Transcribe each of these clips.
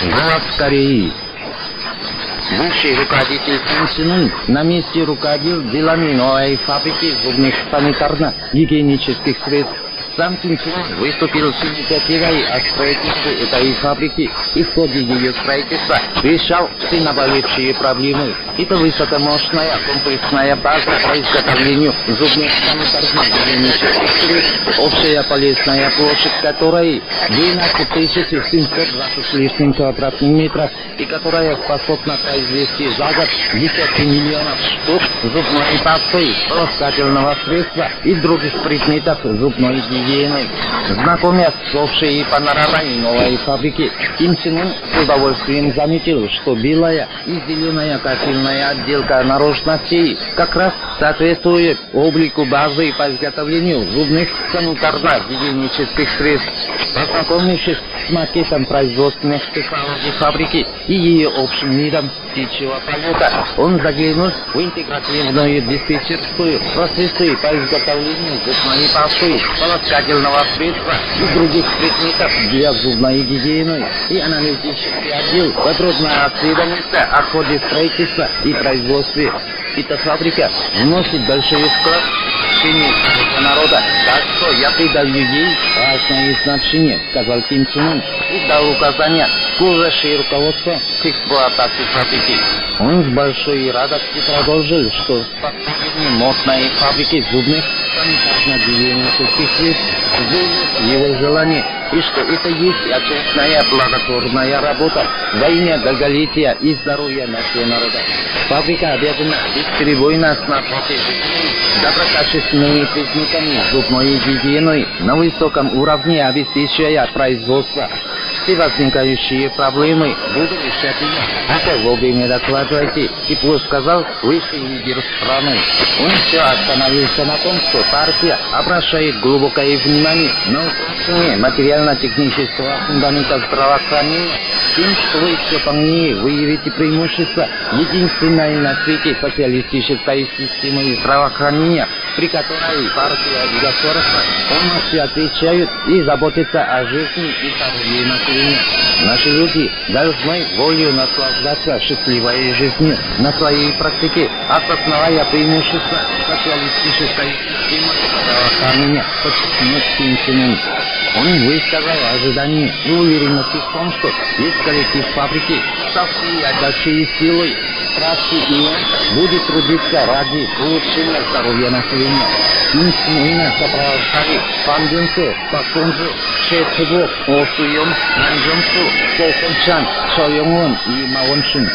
Город Кореи. Бывший руководитель Ын на месте руководил делами новой фабрики зубных санитарно-гигиенических средств сам Ким выступил с инициативой о строительстве этой фабрики. И в ходе ее строительства решал все наболевшие проблемы. Это высокомощная комплексная база по изготовлению зубных санитарно-гигиенических средств, общая полезная площадь которой 12 720 с лишним квадратных метров и которая способна произвести за год десятки миллионов штук зубной пасты, полоскательного средства и других предметов зубной гигиены гигиеной. Знакомясь с общей панорамой новой фабрики, Ким Чен с удовольствием заметил, что белая и зеленая кафельная отделка наружности как раз соответствует облику базы по изготовлению зубных санитарно-гигиенических средств. Познакомившись макетом производственных технологий фабрики и ее общим видом птичьего полета, он заглянул в интегративную диспетчерскую процессы по изготовлению зубной пасты, полоскательного средства и других предметов для зубной гигиены и аналитический отдел подробно осведомился о ходе строительства и производстве. Эта фабрика вносит большой вклад в решение народа, так что я придаю ей важное значение, сказал Ким Чен Ын и дал указания служащей руководства к эксплуатации фабрики. Он с большой радостью продолжил, что с мощной фабрики зубных санитарно-гигиенических средств. Его желание и что это есть ответственная благотворная работа. Во имя долголетия и здоровья нашего народа. Фабрика обязана бесперебойно снабжать доброкачественными предметами зубной гигиены на высоком уровне обеспечивая производство все возникающие проблемы буду решать я. Это вовремя докладывайте, тепло сказал высший лидер страны. Он все остановился на том, что партия обращает глубокое внимание на улучшение материально-технического фундамента здравоохранения, тем, что вы все полнее выявите преимущества единственной на свете социалистической системы здравоохранения, при которой партия и государство полностью отвечают и заботятся о жизни и здоровье населения. Наши люди должны волю наслаждаться счастливой жизнью на своей практике, осознавая преимущества социалистической системы здравоохранения, подчеркнул Ким Он высказал ожидания и уверенности в том, что весь коллектив фабрики со всей отдачей силой и будет трудиться ради улучшения здоровья населения. Инстинктивно сопровождали панденцы, пакунжи, шетхибу, осуем, нанжонсу, Солханчан, Шоёнгон и Маоншин.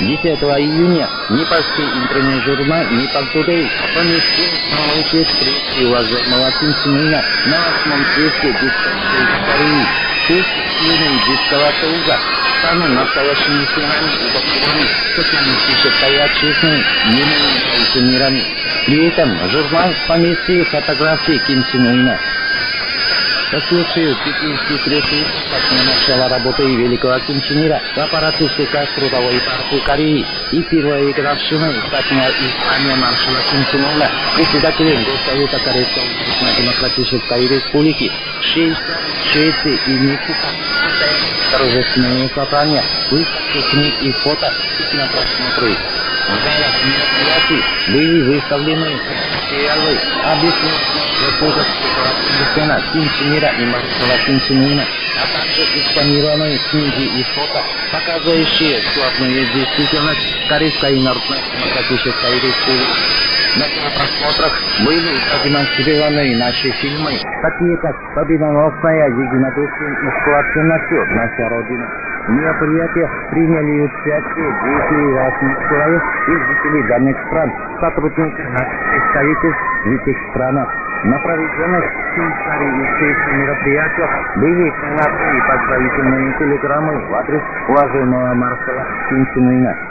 10 июня Непальский интернет-журнал Непал Тудей поместил новый текст речи уважаемого Синчинина на восьмом тесте дистанции Кореи. Тест сильный дискового туга настоящими силами и докторами социалистической отчизны мирными мирами. При этом журнал поместил фотографии Ким Чен Уина. По случаю 50-летия с начала работы великого Кимченира в аппарате ЦК Трудовой партии Кореи и первой со дня избрания маршала Ким Чен Ына председателем Госсовета Корейской Демократической Республики Швеции и Мексика торжественные собрания, выставки книг и фото и на просмотры. В залах мероприятий были выставлены материалы, Ким Чен Ира и Чен Ына, а также экспонированные книги и фото, показывающие славную действительность Корейской Народно-Демократической Республики. На просмотрах были продемонстрированы наши фильмы, такие как «Победоносная единодушие и сплоченностью наша Родина». В мероприятиях приняли участие деятели разных человек и жителей данных стран, сотрудники наших представительств в этих странах. На проведенных в Швейцарии и Швеции мероприятиях были приняты поздравительные телеграммы в адрес уважаемого маршала Ына.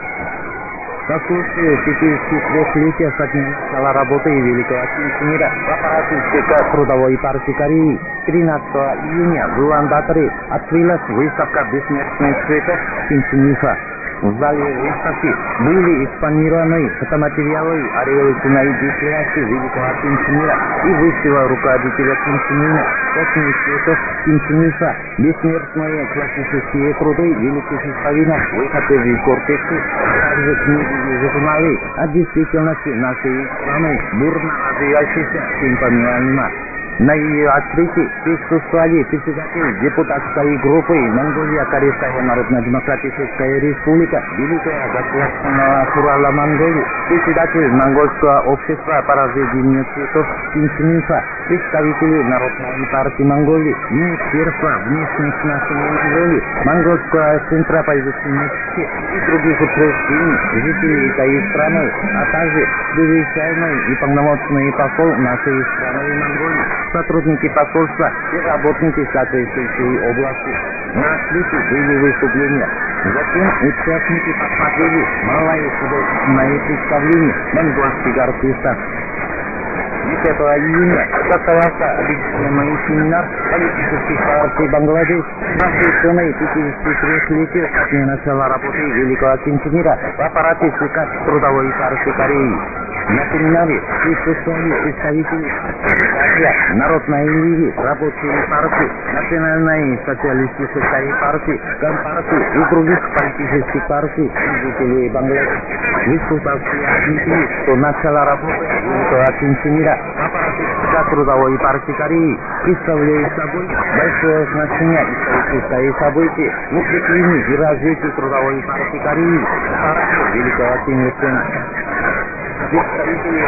По случаю 53-летия со дня начала работы Великого Ким в аппарате ЦК Трудовой партии Кореи. 13 июня в Улан-Баторе открылась выставка бессмертных цветов Ким Зале выставки были экспонированы фотоматериалы о революционной деятельности великого Ким Чен Ира и высшего руководителя Ким Чен Ына, космических цветов Ким Чен Иса, бессмертные классические труды великих исповедов, выходы в кортексы, также книги и журналы о действительности нашей страны, бурно развивающейся темпами на ее открытии присутствовали председатель депутатской группы Монголия Корейская Народно-Демократическая Республика, Великая Государственного Сурала Монголии, председатель Монгольского общества по разведению цветов Кинчинифа, представители Народной партии Монголии, Министерства внешних отношений Монголии, Монгольского центра по изучению и других учреждений, жителей этой страны, а также чрезвычайный и полномочный посол нашей страны Монголии сотрудники посольства и работники соответствующей области. На открытии были выступления. Затем участники посмотрели малое художественное представление монгольских артистов. 10 июня состоялся объединенный семинар политических партий Бангладеш, посвященный 53-летию со дня начала работы Великого Кинчинира в аппарате ЦК Трудовой партии Кореи. На семинаре присутствовали представители Народной лиги, Рабочей партии, Национальной социалистической партии, Компартии и других политических партий жителей Бангладеш. Выступавшие отметили, что начало работы Кинчинира в аппарате трудовой партии Кореи представляет собой большое значение историческое событие в укреплении и развитии трудовой партии Кореи, партии Великого Кинчинира представители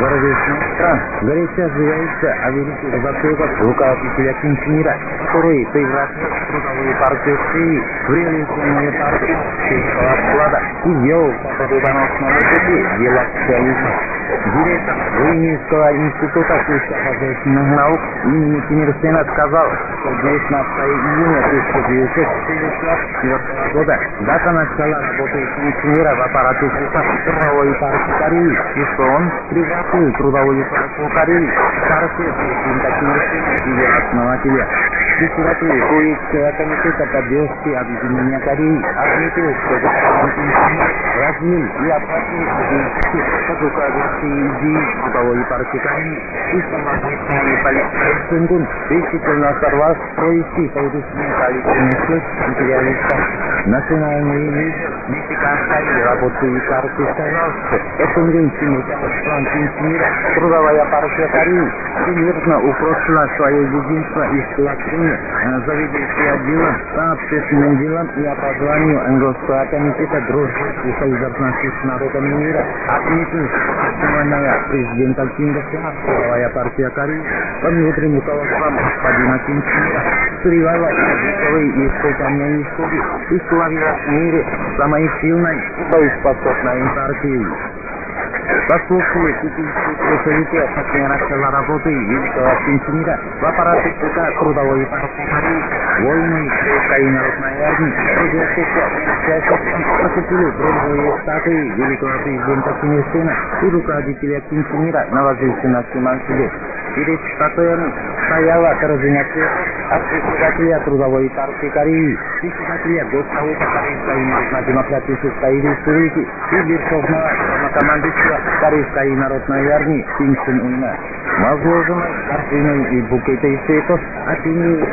зарубежных стран горячо заявляются о великих заслугах руководителя мира, который превратил трудовые партии России в революционные партии сельского вклада и вел по победоносному пути дела социализма. Директор Ленинского института сельскохозяйственных наук имени Ким Сена сказал, что 19 июня 1964 года дата начала работы мира в аппарате трудовой партии Кореи, и что он превратил трудовую партию Кореи в партию президента Ким и ее основателя. Председатель Куитского комитета поддержки объединения Кореи отметил, что господин развил и оплатил идеи под руководящие идеи трудовой партии Кореи и самобытные политики Рабочей партии что конвенции стран мира трудовая партия Кореи всемирно упрочила свое единство и сплочение заведующий отделом по общественным делам и образованию Английского комитета дружбы и солидарности с народами мира. Отметил основанная президента Чен трудовая партия Кореи под внутренним руководством господина Ира срывала языковые испытания исходы и славила в мире самой сильной и боеспособной партией. Послушали представители отношения начала работы Великого Пенсионера в аппарате ЦК трудовой партии воины Украины народной армии трудящихся поступили бронзовые статуи Великого президента Ким Ир Сена и руководителя Пенсионера на возвышенности Мансиле. Перед статуями стояла координация от председателя Трудовой партии Кореи, председателя Госсовета Корейской Народно-Демократической Республики и Верховного командующего Корейской Народной Армии Ким Чен Уна. Возложены картины и букеты цветов от имени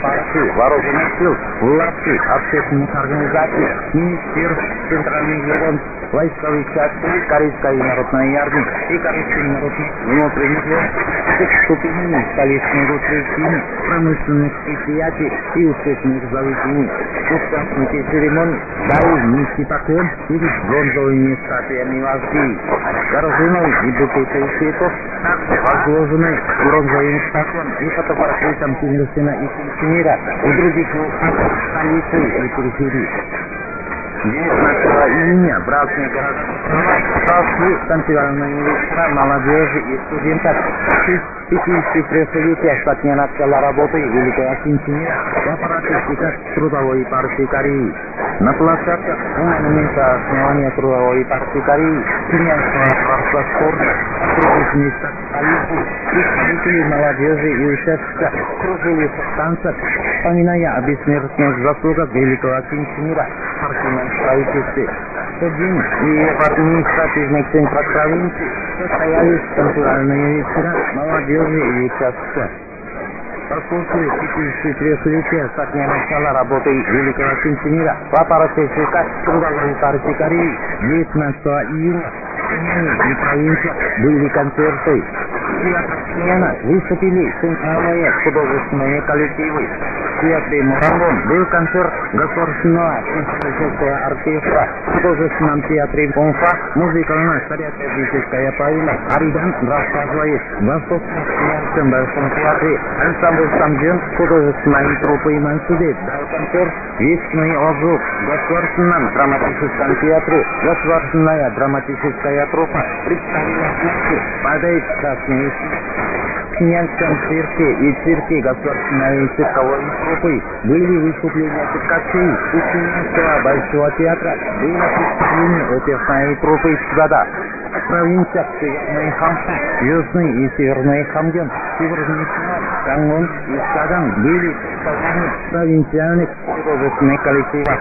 партии, вооруженных сил, власти, общественных организаций, министерств, центральных ведомств, войсковых частей Корейской Народной Армии и Корейской Народной внутренних войск, ступенями столичных учреждений, промышленных предприятий и успешных заведений. Участники церемонии. Дали низкий поклон. Перед бронзовыми статуями вождей. Корзиной и также возложены статуям и Ир Сена и Ира и других столицы и периферии. 19 июня в разных городах прошли танцевальные вечера молодежи и студентов. 53 со дня начала работы Великого Кинчинира в аппарате Трудовой партии Кореи. На площадках у момента основания Трудовой Кореи, Кирянского дворца спорта, других местах столицы, представители молодежи и участка кружили в танцах, вспоминая о бессмертных заслугах Великого Кинчинира партийном правительстве. В день и в административных центрах провинции состоялись танцевальные вечера молодежи и часто. Поскольку 53-летия со дня начала работы Великого Сентимира в аппарате ЧК Трудовой партии Кореи 19 июня в и провинциях были концерты. Выступили центральные художественные коллективы. Театре Мурангон был концерт государственного симфонического оркестра в художественном театре Конфа музыкально-хореографическая поэма Аридан рассказывает в Восточном Большом театре. Ансамбль Самджин художественной труппы Мансуде дал концерт «Вечный отзыв» в Государственном драматическом театре. Государственная драматическая труппа представила «Падает красный в Пхеньянском цирке и цирке государственной цирковой труппы были выступления циркачей. Пхеньянского Большого театра было представление оперной труппы «Сгода». В провинциях Северный Хамхи, Южный и Северный Хамген, Северный Синай, Кангон и Саган были представлены провинциальных художественных коллективов.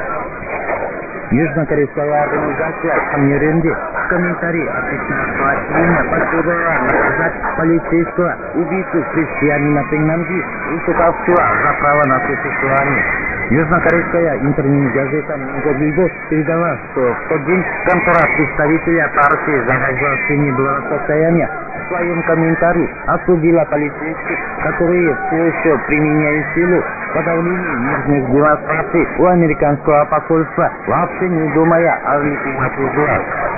Южнокорейская организация Хамьеренде в комментарии 15 июня потребовала наказать полицейского убийцу крестьянина Пеннамги, выступавшего за право на существование. Южнокорейская интернет-газета Мингобильбо передала, что в тот день контора представителя партии за разглашение благосостояния в своем комментарии осудила полицейских, которые все еще применяют силу подавлению мирных демонстраций у американского посольства, вообще не думая о ликвидации зла.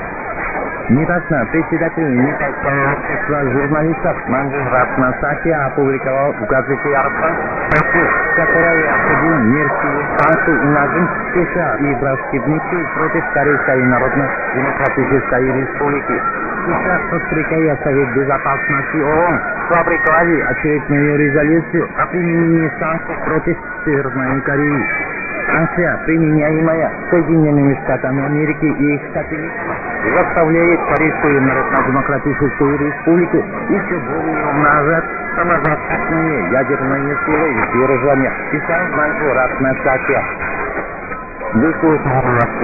Недавно председатель Непальского общества журналистов Манджин Ратнасаки опубликовал в газете «Арпан» статью, которая осудил мерзкие санкции и нажим США и браскидники против Корейской Народно-Демократической Республики. США, подстрекая Совет Безопасности ООН, сфабриковали очередную резолюцию о применении санкций против Северной Кореи. Санкция, применяемая Соединенными Штатами Америки и их сателлитами, заставляет Корейскую Народно-Демократическую Республику еще более умножать самозащитные ядерные силы и сдерживания, писал Маньчжур Ратнасакия. Дыкует Москвы.